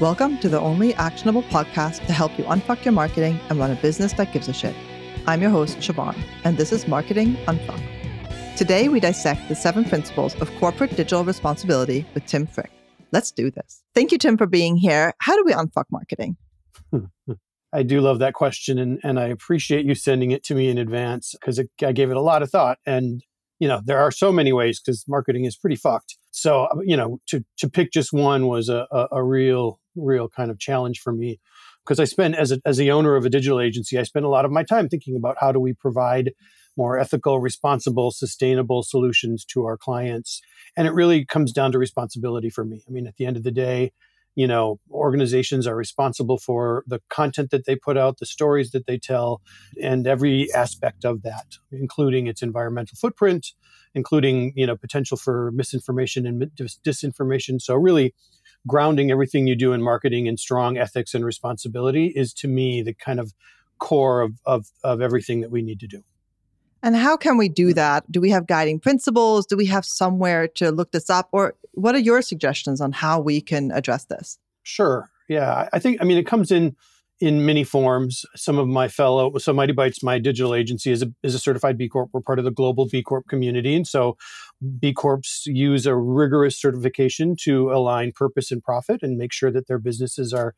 Welcome to the only actionable podcast to help you unfuck your marketing and run a business that gives a shit. I'm your host, Siobhan, and this is Marketing Unfuck. Today, we dissect the seven principles of corporate digital responsibility with Tim Frick. Let's do this. Thank you, Tim, for being here. How do we unfuck marketing? I do love that question, and, and I appreciate you sending it to me in advance because I gave it a lot of thought. And you know, there are so many ways because marketing is pretty fucked. So you know, to to pick just one was a, a, a real real kind of challenge for me because I spend as a, as the owner of a digital agency, I spend a lot of my time thinking about how do we provide more ethical, responsible, sustainable solutions to our clients. And it really comes down to responsibility for me. I mean, at the end of the day, you know, organizations are responsible for the content that they put out, the stories that they tell, and every aspect of that, including its environmental footprint, including, you know, potential for misinformation and disinformation. So really grounding everything you do in marketing in strong ethics and responsibility is to me the kind of core of, of, of everything that we need to do. And how can we do mm. that? Do we have guiding principles? Do we have somewhere to look this up? Or what are your suggestions on how we can address this? Sure. Yeah. I think, I mean, it comes in in many forms. Some of my fellow, so Mighty Bytes, my digital agency, is a, is a certified B Corp. We're part of the global B Corp community. And so B Corps use a rigorous certification to align purpose and profit and make sure that their businesses are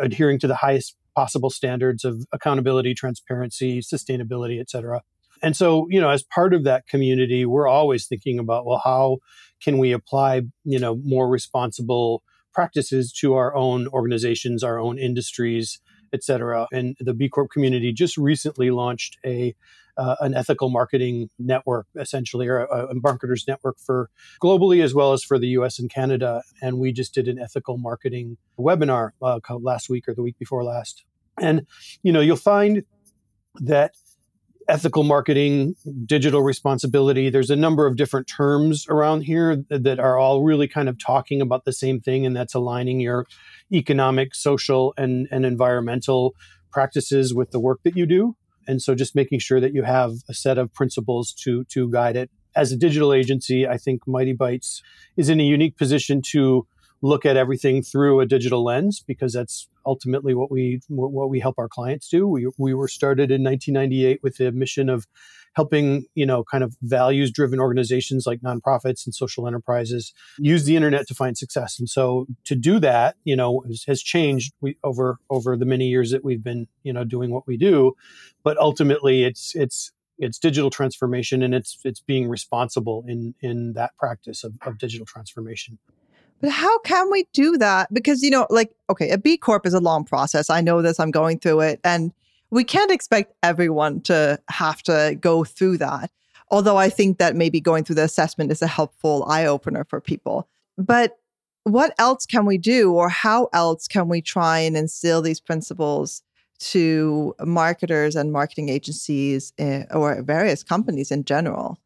adhering to the highest possible standards of accountability, transparency, sustainability, et cetera. And so, you know, as part of that community, we're always thinking about, well, how can we apply, you know, more responsible practices to our own organizations, our own industries, et cetera. And the B Corp community just recently launched a uh, an ethical marketing network, essentially, or a, a, marketers network for globally as well as for the U.S. and Canada. And we just did an ethical marketing webinar uh, last week or the week before last. And you know, you'll find that ethical marketing, digital responsibility. There's a number of different terms around here that are all really kind of talking about the same thing, and that's aligning your economic, social, and, and environmental practices with the work that you do. And so just making sure that you have a set of principles to to guide it. As a digital agency, I think Mighty Bytes is in a unique position to look at everything through a digital lens because that's ultimately what we what we help our clients do. We we were started in 1998 with the mission of helping you know kind of values driven organizations like nonprofits and social enterprises use the internet to find success. And so to do that you know has, has changed we, over over the many years that we've been you know doing what we do. But ultimately it's it's it's digital transformation and it's it's being responsible in in that practice of, of digital transformation but how can we do that? Because, you know, like, okay, a B Corp is a long process. I know this, I'm going through it. And we can't expect everyone to have to go through that. Although I think that maybe going through the assessment is a helpful eye opener for people. But what else can we do, or how else can we try and instill these principles to marketers and marketing agencies eh, or various companies in general?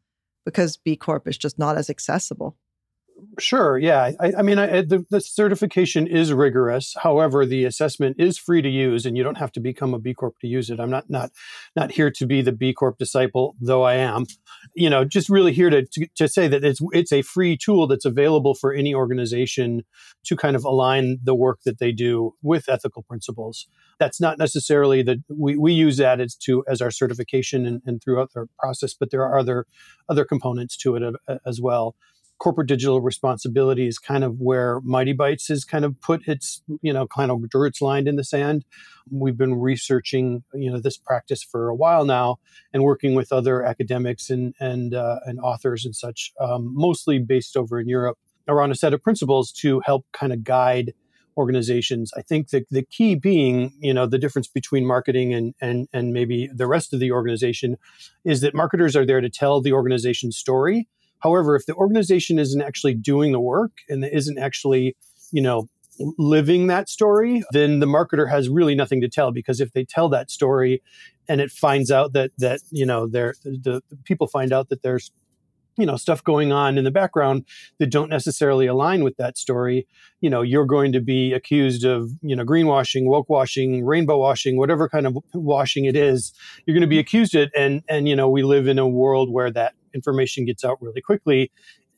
Because B Corp is just not as accessible. Sure. Yeah. I, I mean, I, the, the, certification is rigorous. However, the assessment is free to use, and you don't have to become a B Corp to use it. I'm not not not here to be the B Corp disciple, though I am. You know, just really here to, to, to say that it's it's a free tool that's available for any organization to kind of align the work that they do with ethical principles. That's not necessarily that we, we use that as to as our certification and, and throughout the process, but there are other other components to it uh, as well corporate digital responsibility is kind of where Mighty Bytes has kind of put its, you know, kind of drew its line in the sand. We've been researching, you know, this practice for a while now and working with other academics and and uh, and authors and such, um, mostly based over in Europe, around a set of principles to help kind of guide organizations. I think that the key being, you know, the difference between marketing and and and maybe the rest of the organization is that marketers are there to tell the organization's story However, if the organization isn't actually doing the work and isn't actually, you know, living that story, then the marketer has really nothing to tell because if they tell that story and it finds out that that, you know, there the, the people find out that there's you know stuff going on in the background that don't necessarily align with that story you know you're going to be accused of you know greenwashing woke washing rainbow washing whatever kind of washing it is you're going to be accused of it. And and you know we live in a world where that information gets out really quickly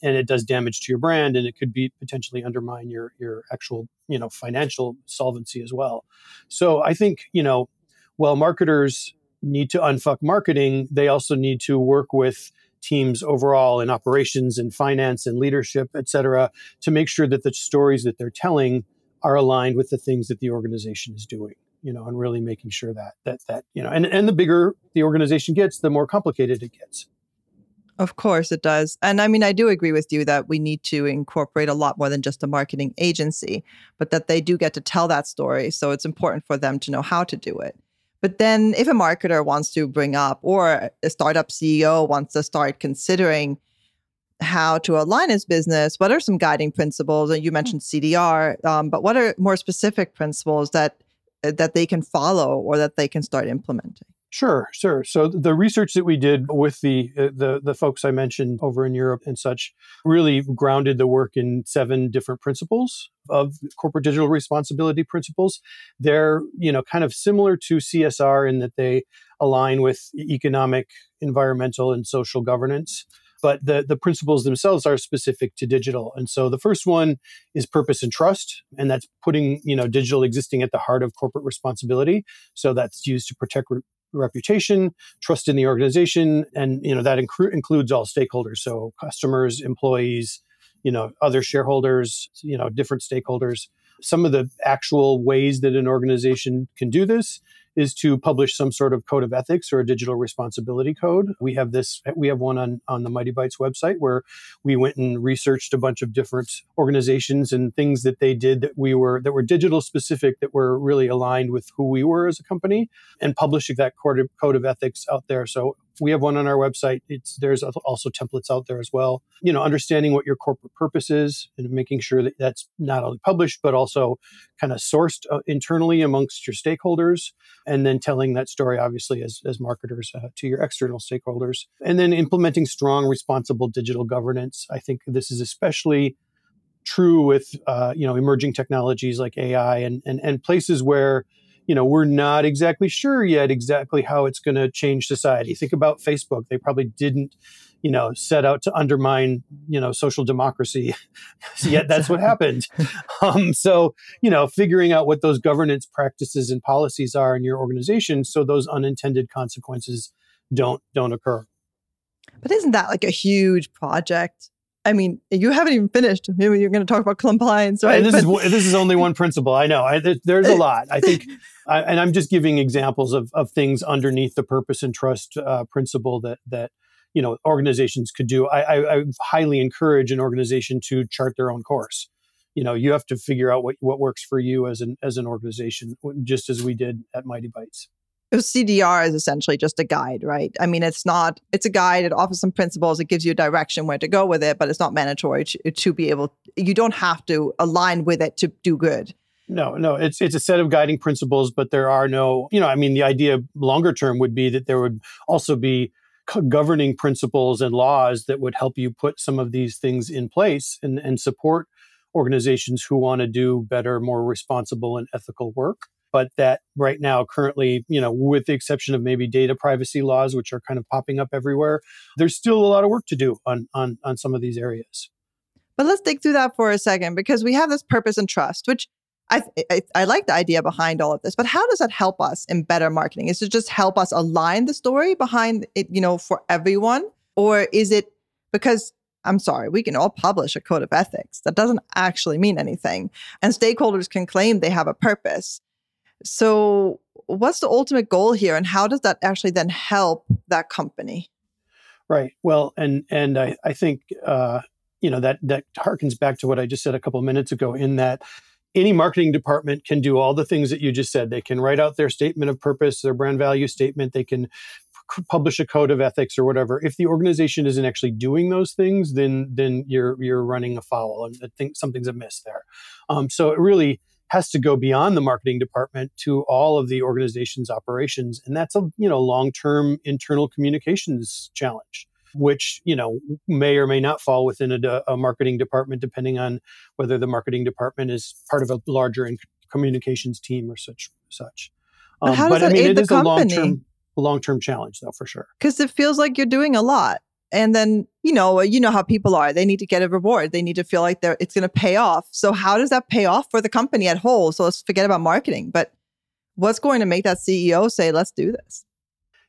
and it does damage to your brand and it could be potentially undermine your your actual you know financial solvency as well. So i think you know while marketers need to unfuck marketing they also need to work with teams overall in operations and finance and leadership et cetera to make sure that the stories that they're telling are aligned with the things that the organization is doing you know and really making sure that that that you know and and the bigger the organization gets the more complicated it gets of course it does. And I mean, I do agree with you that we need to incorporate a lot more than just a marketing agency, but that they do get to tell that story. So it's important for them to know how to do it. But then if a marketer wants to bring up or a startup CEO wants to start considering how to align his business, what are some guiding principles? And you mentioned CDR, um, but what are more specific principles that that they can follow or that they can start implementing? Sure, sure. So the research that we did with the uh, the the folks I mentioned over in Europe and such really grounded the work in seven different principles of corporate digital responsibility principles. They're, you know, kind of similar to CSR in that they align with economic, environmental and social governance but the, the principles themselves are specific to digital. And so the first one is purpose and trust, and that's putting you know digital existing at the heart of corporate responsibility. So that's used to protect reputation, trust in the organization, and you know that includes all stakeholders, so customers, employees, you know, other shareholders, you know, different stakeholders. Some of the actual ways that an organization can do this is to publish some sort of code of ethics or a digital responsibility code. We have this, we have one on, on the Mighty Bytes website where we went and researched a bunch of different organizations and things that they did that we were, that were digital specific, that were really aligned with who we were as a company and publishing that code of, code of ethics out there. So we have one on our website. It's there's also templates out there as well. You know, understanding what your corporate purpose is and making sure that that's not only published but also kind of sourced uh, internally amongst your stakeholders, and then telling that story obviously as as marketers uh, to your external stakeholders, and then implementing strong, responsible digital governance. I think this is especially true with uh, you know emerging technologies like AI and and, and places where you know we're not exactly sure yet exactly how it's going to change society. Think about facebook. They probably didn't you know set out to undermine you know social democracy. Yet that's what happened. Um, so you know figuring out what those governance practices and policies are in your organization so those unintended consequences don't don't occur. But isn't that like a huge project I mean, you haven't even finished. Maybe you're going to talk about compliance, right? And this but, is this is only one principle. I know. I, there's a lot. I think, I, and I'm just giving examples of of things underneath the purpose and trust uh, principle that that you know organizations could do. I, I, I highly encourage an organization to chart their own course. You know, you have to figure out what what works for you as an as an organization, just as we did at Mighty Bytes. CDR is essentially just a guide, right? I mean, it's not, it's a guide. It offers some principles. It gives you a direction where to go with it, but it's not mandatory to, to be able, you don't have to align with it to do good. No, no, it's it's a set of guiding principles, but there are no, you know, I mean, the idea longer term would be that there would also be governing principles and laws that would help you put some of these things in place and, and support organizations who want to do better, more responsible and ethical work but that right now currently you know with the exception of maybe data privacy laws which are kind of popping up everywhere there's still a lot of work to do on on on some of these areas but let's dig through that for a second because we have this purpose and trust which I, I, I like the idea behind all of this, but how does that help us in better marketing? Is it just help us align the story behind it, you know, for everyone, or is it because I'm sorry, we can all publish a code of ethics. That doesn't actually mean anything. And stakeholders can claim they have a purpose. So, what's the ultimate goal here, and how does that actually then help that company? Right. Well, and and I, I think uh, you know that that harkens back to what I just said a couple of minutes ago. In that any marketing department can do all the things that you just said. They can write out their statement of purpose, their brand value statement. They can publish a code of ethics or whatever. If the organization isn't actually doing those things, then then you're you're running afoul, and I think something's amiss there. Um, so it really has to go beyond the marketing department to all of the organization's operations. And that's a you know long-term internal communications challenge which you know may or may not fall within a, a marketing department depending on whether the marketing department is part of a larger communications team or such such. But, um, how does but that I mean, it is company? a long-term long-term challenge though for sure. Because it feels like you're doing a lot And then, you know, you know how people are. They need to get a reward. They need to feel like they're it's going to pay off. So how does that pay off for the company at whole? So let's forget about marketing. But what's going to make that CEO say, let's do this?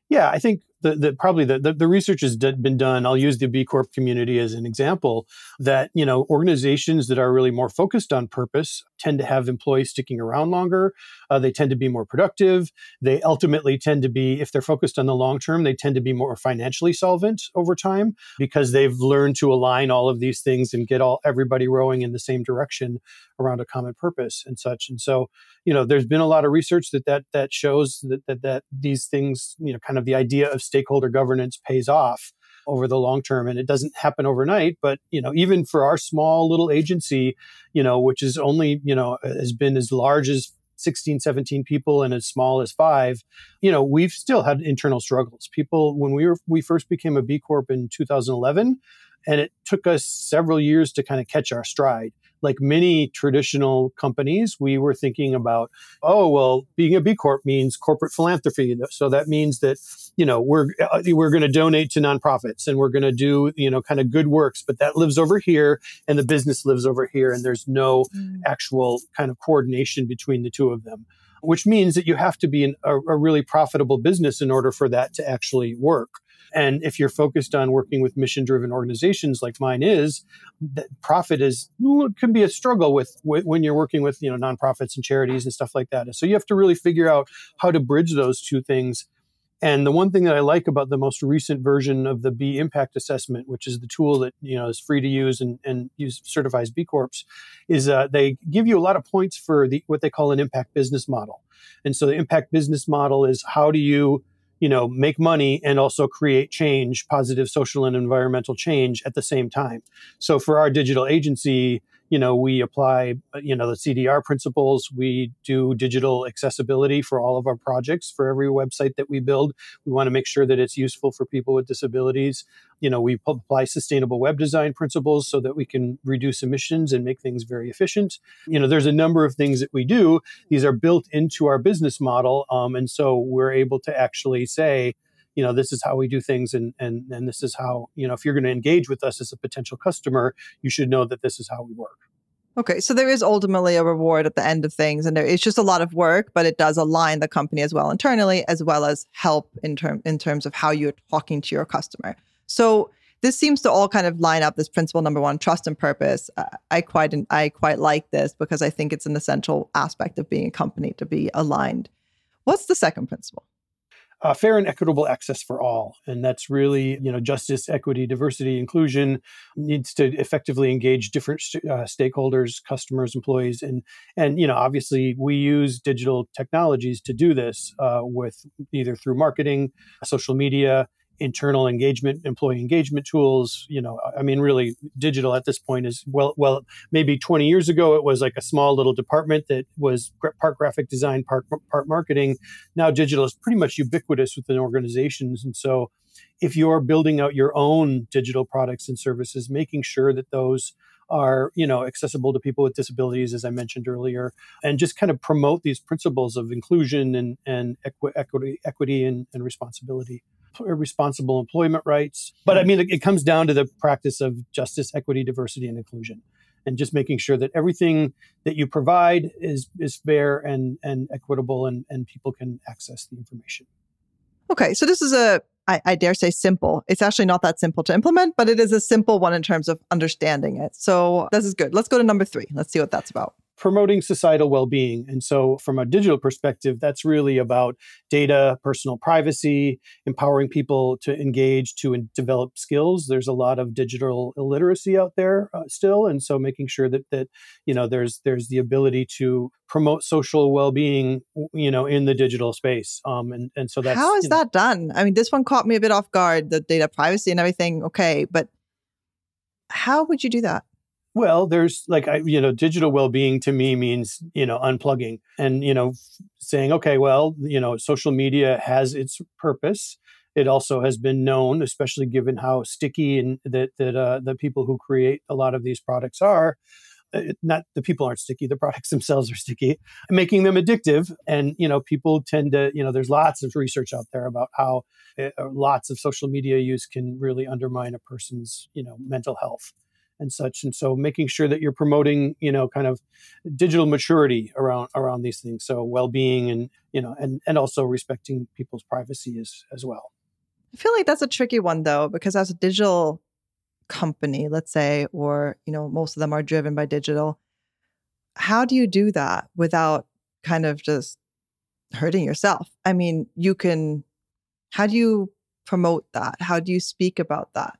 Yeah, I think the, the probably the, the, the research has been done. I'll use the B Corp community as an example that, you know, organizations that are really more focused on purpose tend to have employees sticking around longer. Uh, they tend to be more productive. They ultimately tend to be, if they're focused on the long term, they tend to be more financially solvent over time because they've learned to align all of these things and get all everybody rowing in the same direction around a common purpose and such. And so, you know, there's been a lot of research that that that shows that that, that these things, you know, kind of the idea of stakeholder governance pays off over the long term. And it doesn't happen overnight but you know even for our small little agency you know which is only you know has been as large as 16 17 people and as small as 5 you know we've still had internal struggles. People when we were we first became a b corp in 2011 and it took us several years to kind of catch our stride like many traditional companies, we were thinking about, oh, well, being a B Corp means corporate philanthropy. So that means that, you know, we're, uh, we're going to donate to nonprofits and we're going to do, you know, kind of good works, but that lives over here and the business lives over here. And there's no mm. actual kind of coordination between the two of them which means that you have to be an, a, a, really profitable business in order for that to actually work. And if you're focused on working with mission driven organizations like mine is, profit is can be a struggle with, when you're working with you know nonprofits and charities and stuff like that. So you have to really figure out how to bridge those two things. And the one thing that I like about the most recent version of the B Impact Assessment, which is the tool that you know is free to use and, and use certifies B Corps, is uh, they give you a lot of points for the what they call an impact business model. And so the impact business model is how do you you know make money and also create change positive social and environmental change at the same time. So for our digital agency you know we apply you know the cdr principles. We do digital accessibility for all of our projects for every website that we build. We want to make sure that it's useful for people with disabilities. You know we apply sustainable web design principles so that we can reduce emissions and make things very efficient. You know there's a number of things that we do. These are built into our business model um, and so we're able to actually say you know this is how we do things and and and this is how you know if you're going to engage with us as a potential customer you should know that this is how we work. Okay so there is ultimately a reward at the end of things and there it's just a lot of work but it does align the company as well internally as well as help in term in terms of how you're talking to your customer. So this seems to all kind of line up this principle number one trust and purpose. I quite i quite like this because i think it's an essential aspect of being a company to be aligned. What's the second principle uh, fair and equitable access for all. And that's really you know justice equity diversity inclusion needs to effectively engage different uh, stakeholders customers employees and and you know obviously we use digital technologies to do this uh, with either through marketing social media internal engagement, employee engagement tools. You know, I mean, really, digital at this point is well, well, maybe 20 years ago it was like a small little department that was part graphic design, part part marketing. Now digital is pretty much ubiquitous within organizations, and so if you're building out your own digital products and services, making sure that those are you know accessible to people with disabilities as i mentioned earlier and just kind of promote these principles of inclusion and, and equi- equity equity and, and responsibility responsible employment rights. But I mean, it, it comes down to the practice of justice, equity, diversity, and inclusion and just making sure that everything that you provide is is fair and and equitable and and people can access the information. Okay so this is a I, I dare say simple. It's actually not that simple to implement but it is a simple one in terms of understanding it. So this is good. Let's go to number three. Let's see what that's about promoting societal well-being. And so from a digital perspective that's really about data personal privacy empowering people to engage to develop skills. There's a lot of digital illiteracy out there uh, still and so making sure that that you know there's there's the ability to promote social well-being you know in the digital space. Um and and so that's how is that know. done? I mean this one caught me a bit off guard the data privacy and everything okay but how would you do that well, there's like I, you know, digital well-being to me means you know unplugging and you know saying, okay, well, you know, social media has its purpose. It also has been known, especially given how sticky and that that uh, the people who create a lot of these products are, it, not the people aren't sticky the products themselves are sticky making them addictive and you know people tend to you know there's lots of research out there about how uh, lots of social media use can really undermine a person's you know mental health and such and so making sure that you're promoting you know kind of digital maturity around around these things. So well-being and you know and and also respecting people's privacy as as well. I feel like that's a tricky one though because as a digital company let's say or you know most of them are driven by digital how do you do that without kind of just hurting yourself? I mean you can how do you promote that? How do you speak about that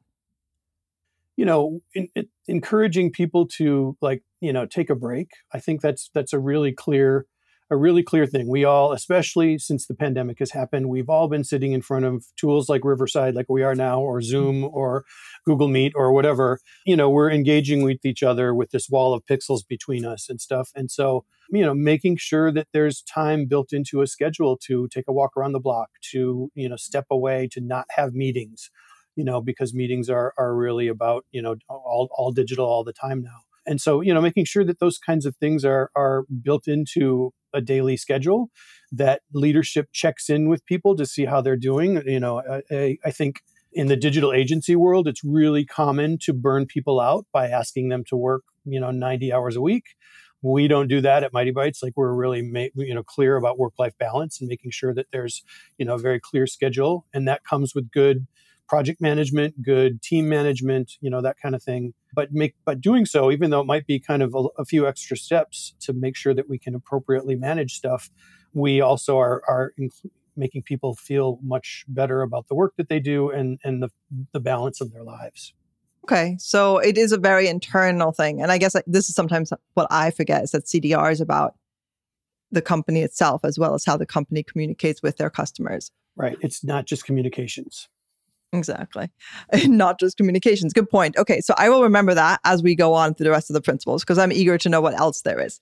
you know in, in, encouraging people to like you know take a break i think that's that's a really clear a really clear thing. We all especially since the pandemic has happened we've all been sitting in front of tools like riverside like we are now or zoom mm-hmm. or google meet or whatever. You know we're engaging with each other with this wall of pixels between us and stuff. And so you know making sure that there's time built into a schedule to take a walk around the block to you know step away to not have meetings you know, because meetings are are really about you know all all digital all the time now. And so, you know, making sure that those kinds of things are are built into a daily schedule, that leadership checks in with people to see how they're doing. You know, I, I think in the digital agency world, it's really common to burn people out by asking them to work, you know, 90 hours a week. We don't do that at Mighty Bytes. Like we're really, ma- you know, clear about work-life balance and making sure that there's, you know, a very clear schedule, and that comes with good project management, good team management, you know, that kind of thing. But make but doing so, even though it might be kind of a, a few extra steps to make sure that we can appropriately manage stuff, we also are are inc- making people feel much better about the work that they do and and the the balance of their lives. Okay, so it is a very internal thing, and I guess this is sometimes what I forget is that CDR is about the company itself as well as how the company communicates with their customers. Right. It's not just communications. Exactly. Not just communications. Good point. Okay. So I will remember that as we go on through the rest of the principles because I'm eager to know what else there is.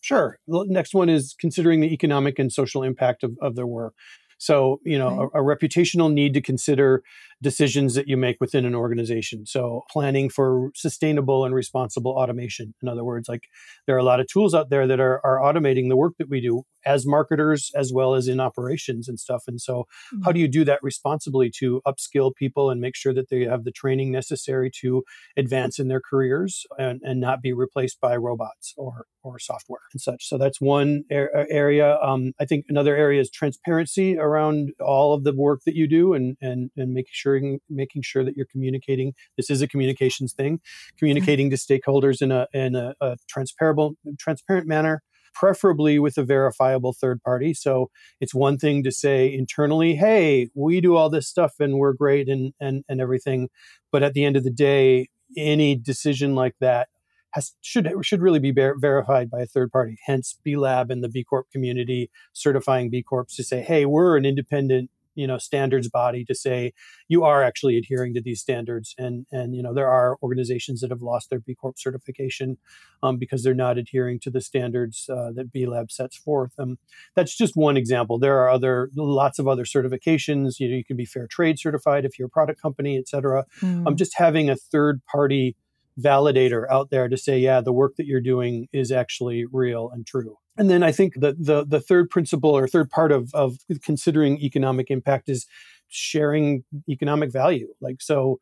Sure. The next one is considering the economic and social impact of, of their work. So, you know, a, a, reputational need to consider decisions that you make within an organization. So, planning for sustainable and responsible automation. In other words, like there are a lot of tools out there that are, are automating the work that we do as marketers as well as in operations and stuff. And so, mm-hmm. how do you do that responsibly to upskill people and make sure that they have the training necessary to advance in their careers and, and not be replaced by robots or, or software and such? So, that's one er- area. Um, I think another area is transparency around all of the work that you do and, and, and making sure making sure that you're communicating. This is a communications thing, communicating mm-hmm. to stakeholders in a in a, a transparent transparent manner preferably with a verifiable third party. So it's one thing to say internally, hey, we do all this stuff and we're great and and, and everything. But at the end of the day, any decision like that has should should really be ver- verified by a third party. Hence, B Lab and the B Corp community certifying B Corps to say, hey, we're an independent you know standards body to say you are actually adhering to these standards and and you know there are organizations that have lost their b corp certification um, because they're not adhering to the standards uh, that b lab sets forth um, that's just one example. There are other lots of other certifications you know you can be fair trade certified if you're a product company et cetera. Mm. um, just having a third party validator out there to say yeah the work that you're doing is actually real and true and then I think the the the third principle or third part of of considering economic impact is sharing economic value. Like so,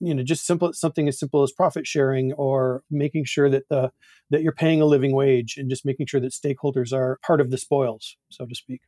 you know, just simple something as simple as profit sharing or making sure that the that you're paying a living wage and just making sure that stakeholders are part of the spoils, so to speak.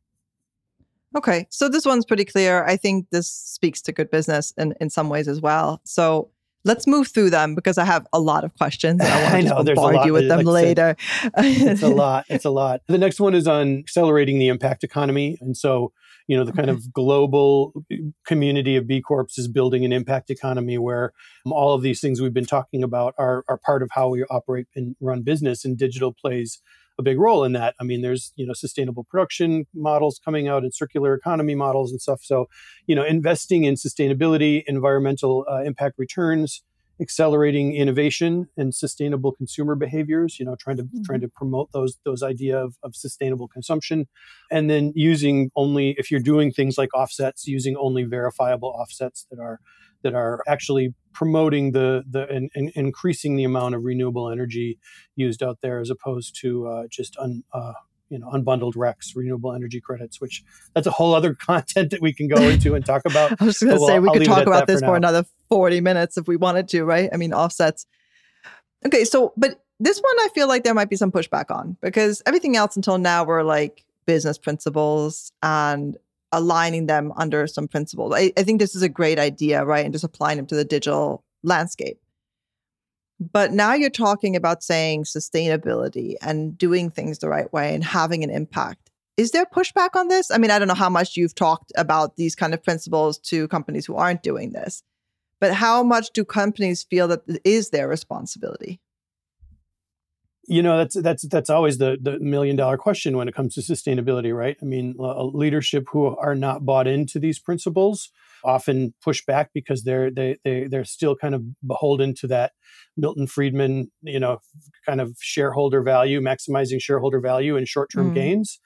Okay, so this one's pretty clear. I think this speaks to good business in, in some ways as well. So let's move through them because I have a lot of questions. And I want to I know, there's bombard you with them like later. Said, it's a lot. It's a lot. The next one is on accelerating the impact economy. And so, you know, the kind of global uh, community of B Corps is building an impact economy where um, all of these things we've been talking about are, are part of how we operate and run business, and digital plays a big role in that. I mean, there's you know sustainable production models coming out and circular economy models and stuff. So, you know, investing in sustainability, environmental uh, impact returns, accelerating innovation and sustainable consumer behaviors. You know, trying to mm-hmm. trying to promote those those idea of, of sustainable consumption, and then using only if you're doing things like offsets, using only verifiable offsets that are that are actually promoting the the and, and, increasing the amount of renewable energy used out there as opposed to uh, just un, uh, you know unbundled RECs, renewable energy credits, which that's a whole other content that we can go into and talk about. I was going to say we I'll could talk about this for, for another forty minutes if we wanted to, right? I mean, offsets. Okay, so but this one I feel like there might be some pushback on because everything else until now were like business principles and aligning them under some principles. I, I think this is a great idea, right? And just applying them to the digital landscape. But now you're talking about saying sustainability and doing things the right way and having an impact. Is there pushback on this? I mean, I don't know how much you've talked about these kind of principles to companies who aren't doing this, but how much do companies feel that it is their responsibility? You know that's that's that's always the the million dollar question when it comes to sustainability right? I mean uh, leadership who are not bought into these principles often push back because they're they, they they're still kind of beholden to that milton friedman you know kind of shareholder value maximizing shareholder value and short-term mm. gains.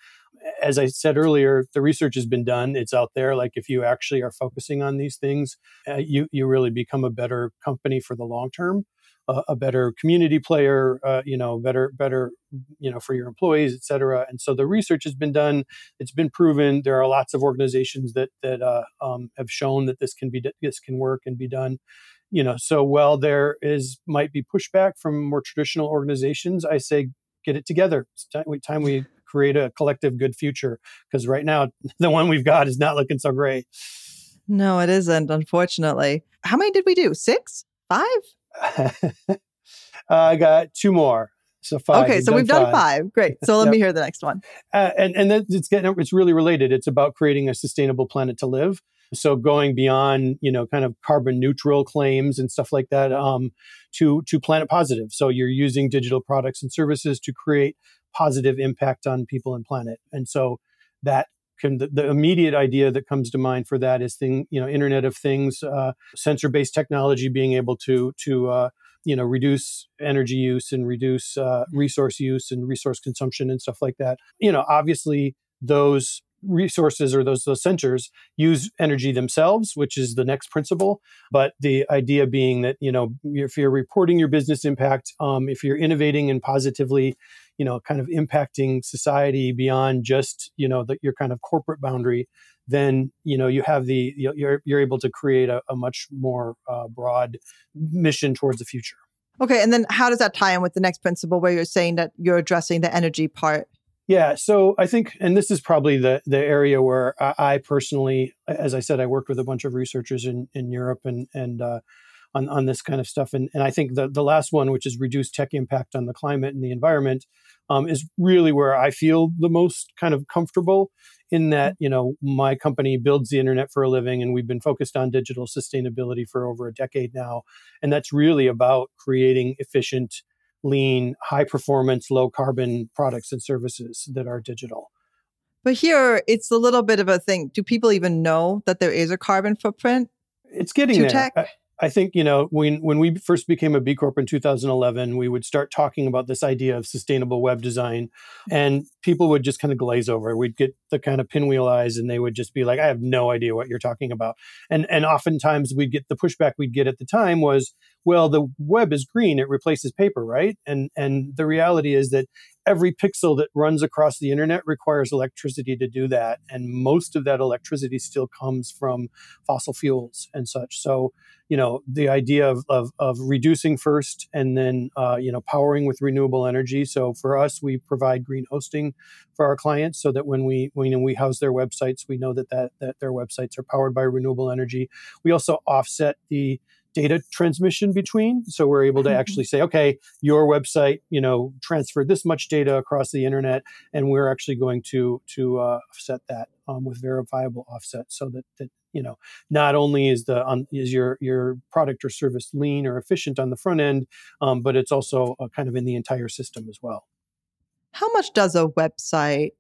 As i said earlier the research has been done. It's out there. Like if you actually are focusing on these things uh, you you really become a better company for the long term a, better community player, uh, you know, better, better, you know, for your employees, et cetera. And so the research has been done; it's been proven. There are lots of organizations that that uh, um, have shown that this can be this can work and be done. You know, so while there is might be pushback from more traditional organizations, I say get it together. It's time we create a collective good future because right now the one we've got is not looking so great. No, it isn't, unfortunately. How many did we do? Six? Five? I got two more. So five. Okay, so we've five. done five. Great. So let yep. me hear the next one. Uh, and and it's getting it's really related. It's about creating a sustainable planet to live. So going beyond you know kind of carbon neutral claims and stuff like that um, to to planet positive. So you're using digital products and services to create positive impact on people and planet. And so that can the, the, immediate idea that comes to mind for that is thing you know internet of things uh, sensor based technology being able to to uh, you know reduce energy use and reduce uh, resource use and resource consumption and stuff like that. You know obviously those resources or those those sensors use energy themselves which is the next principle. But the idea being that you know if you're reporting your business impact um, if you're innovating and positively you know kind of impacting society beyond just you know the, your kind of corporate boundary then you know you have the you're you're able to create a, a much more uh, broad mission towards the future. Okay and then how does that tie in with the next principle where you're saying that you're addressing the energy part? Yeah, so I think, and this is probably the the area where I, I personally, as I said, I worked with a bunch of researchers in in Europe and and uh, on, on this kind of stuff. And, and I think the, the last one, which is reduce tech impact on the climate and the environment, um, is really where I feel the most kind of comfortable in that, you know, my company builds the internet for a living and we've been focused on digital sustainability for over a decade now. And that's really about creating efficient, lean, high performance, low carbon products and services that are digital. But here, it's a little bit of a thing. Do people even know that there is a carbon footprint? It's getting there. Tech? I think you know when when we first became a B Corp in 2011, we would start talking about this idea of sustainable web design, and people would just kind of glaze over. We'd get the kind of pinwheel eyes, and they would just be like, "I have no idea what you're talking about." And and oftentimes we'd get the pushback we'd get at the time was, "Well, the web is green; it replaces paper, right?" And and the reality is that every pixel that runs across the internet requires electricity to do that, and most of that electricity still comes from fossil fuels and such. So you know the idea of, of, of reducing first and then uh, you know powering with renewable energy so for us we provide green hosting for our clients so that when we when we house their websites we know that, that that their websites are powered by renewable energy we also offset the data transmission between. So we're able to mm-hmm. actually say okay your website you know transferred this much data across the internet and we're actually going to to uh, offset that um, with verifiable offset so that, that you know not only is the on, is your your product or service lean or efficient on the front end um, but it's also uh, kind of in the entire system as well. How much does a website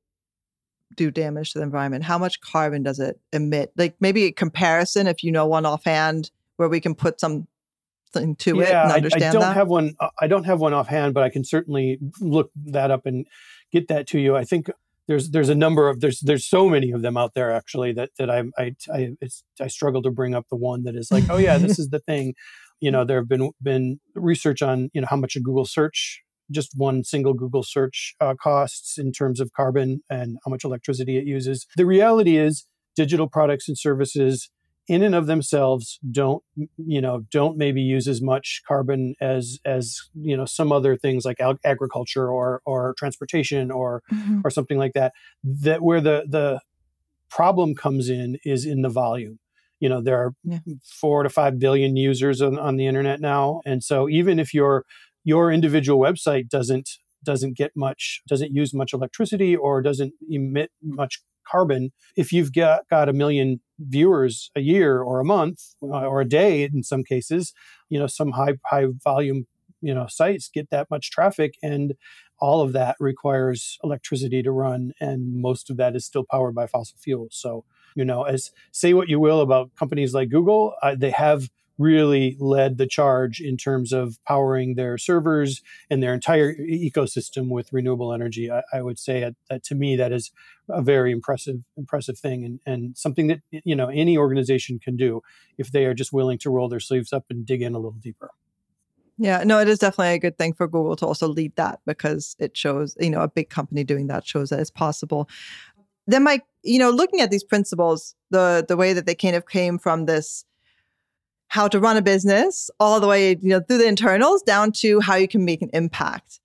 do damage to the environment? How much carbon does it emit? Like maybe a comparison if you know one offhand where we can put some something to yeah, it and understand I, I don't that? have one uh, i don't have one offhand but i can certainly look that up and get that to you i think there's there's a number of there's there's so many of them out there actually that that I I I, I struggle to bring up the one that is like oh yeah this is the thing You know, there have been been research on you know how much a Google search just one single Google search uh, costs in terms of carbon and how much electricity it uses. The reality is, digital products and services in and of themselves don't you know don't maybe use as much carbon as as you know some other things like ag- agriculture or or transportation or mm-hmm. or something like that that where the the problem comes in is in the volume you know there are yeah. four to five billion users on, on the internet now and so even if your your individual website doesn't doesn't get much doesn't use much electricity or doesn't emit much carbon if you've got, got a million viewers a year or a month uh, or a day in some cases you know some high high volume you know sites get that much traffic and all of that requires electricity to run and most of that is still powered by fossil fuels. So you know as say what you will about companies like google uh, they have really led the charge in terms of powering their servers and their entire ecosystem with renewable energy. I, I would say that to me that is a very impressive impressive thing and, and something that you know any organization can do if they are just willing to roll their sleeves up and dig in a little deeper. Yeah, no, it is definitely a good thing for Google to also lead that because it shows, you know, a big company doing that shows that it's possible. Then, Mike, you know, looking at these principles, the the way that they kind of came from this how to run a business all the way, you know, through the internals down to how you can make an impact.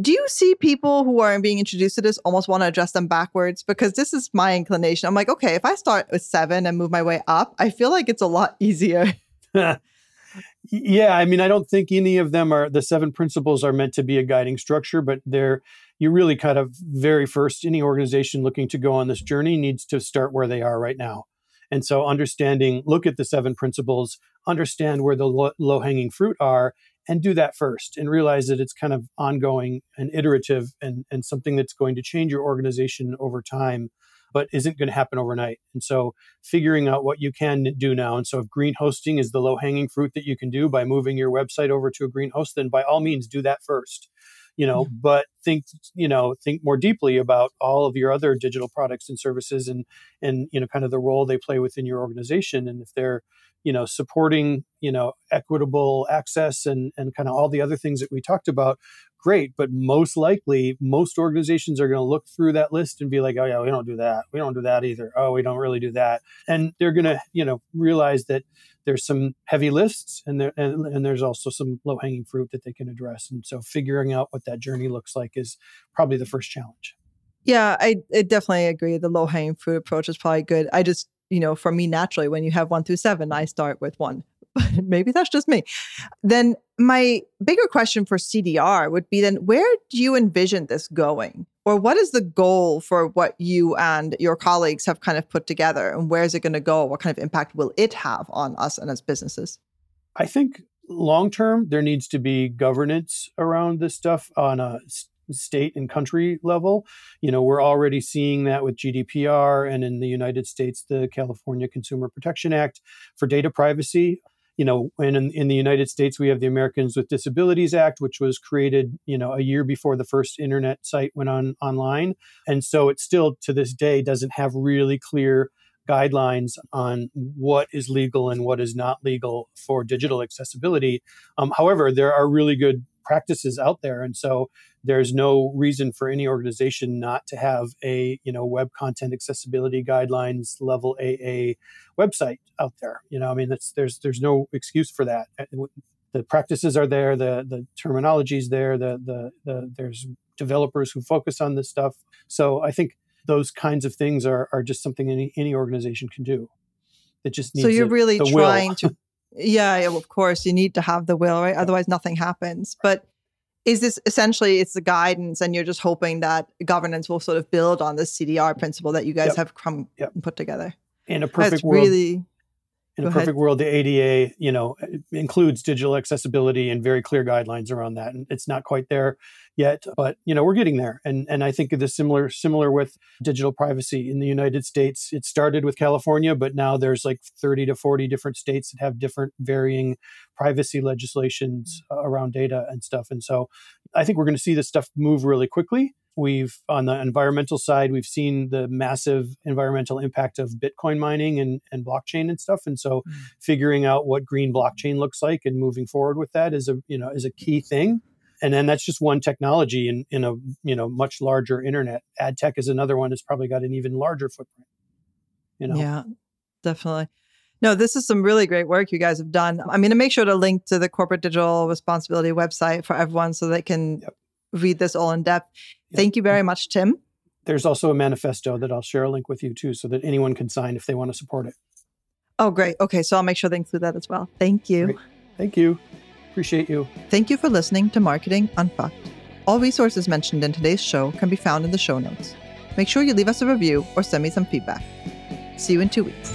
Do you see people who are being introduced to this almost want to address them backwards? Because this is my inclination. I'm like, okay, if I start with seven and move my way up, I feel like it's a lot easier. yeah, I mean, I don't think any of them are the seven principles are meant to be a guiding structure, but they're you really kind of very first any organization looking to go on this journey needs to start where they are right now. And so understanding, look at the seven principles, understand where the low hanging fruit are, and do that first and realize that it's kind of ongoing and iterative and, and something that's going to change your organization over time but isn't going to happen overnight. And so figuring out what you can do now. And so if green hosting is the low hanging fruit that you can do by moving your website over to a green host, then by all means do that first you know mm-hmm. but think you know think more deeply about all of your other digital products and services and and you know kind of the role they play within your organization. And if they're you know supporting you know equitable access and and kind of all the other things that we talked about great. But most likely most organizations are going to look through that list and be like oh yeah we don't do that. We don't do that either. Oh we don't really do that. And they're going to you know realize that there's some heavy lists and there and, and there's also some low hanging fruit that they can address. And so figuring out what that journey looks like is probably the first challenge. Yeah i, I definitely agree. The low hanging fruit approach is probably good. I just you know for me naturally when you have one through seven i start with one but maybe that's just me. Then my bigger question for cdr would be then where do you envision this going? Or what is the goal for what you and your colleagues have kind of put together? And where is it going to go? What kind of impact will it have on us and as businesses? I think long term there needs to be governance around this stuff on a state and country level. You know we're already seeing that with gdpr and in the united states the california consumer protection act for data privacy you know, and in, in the United States, we have the Americans with Disabilities Act, which was created, you know, a year before the first internet site went on online. And so it still to this day doesn't have really clear guidelines on what is legal and what is not legal for digital accessibility. Um, however, there are really good practices out there. And so there's no reason for any organization not to have a you know web content accessibility guidelines level AA website out there. You know, I mean, that's there's there's no excuse for that. Uh, the practices are there, the the terminology is there, the, the the there's developers who focus on this stuff. So I think those kinds of things are are just something any any organization can do. It just needs. So you're really trying to. Yeah, of course, you need to have the will, right? Otherwise, nothing happens. But is this essentially it's the guidance and you're just hoping that governance will sort of build on the cdr principle that you guys yep. have come yep. and put together in a perfect That's world really in a perfect ahead. world the ada you know includes digital accessibility and very clear guidelines around that and it's not quite there yet but you know we're getting there. And and i think the similar similar with digital privacy. In the united states it started with california but now there's like 30 to 40 different states that have different varying privacy legislations uh, around data and stuff. And so i think we're going to see this stuff move really quickly We've on the environmental side, we've seen the massive environmental impact of Bitcoin mining and, and blockchain and stuff. And so mm. figuring out what green blockchain looks like and moving forward with that is a you know is a key thing. And then that's just one technology in, in a you know much larger internet. Ad tech is another one that's probably got an even larger footprint. You know? Yeah, definitely. No, this is some really great work you guys have done. I'm going to make sure to link to the corporate digital responsibility website for everyone so they can yep. Read this all in depth. Yep. Thank you very much, Tim. There's also a manifesto that I'll share a link with you too so that anyone can sign if they want to support it. Oh, great. Okay, so I'll make sure to include that as well. Thank you. Great. Thank you. Appreciate you. Thank you for listening to Marketing Unfucked. All resources mentioned in today's show can be found in the show notes. Make sure you leave us a review or send me some feedback. See you in two weeks.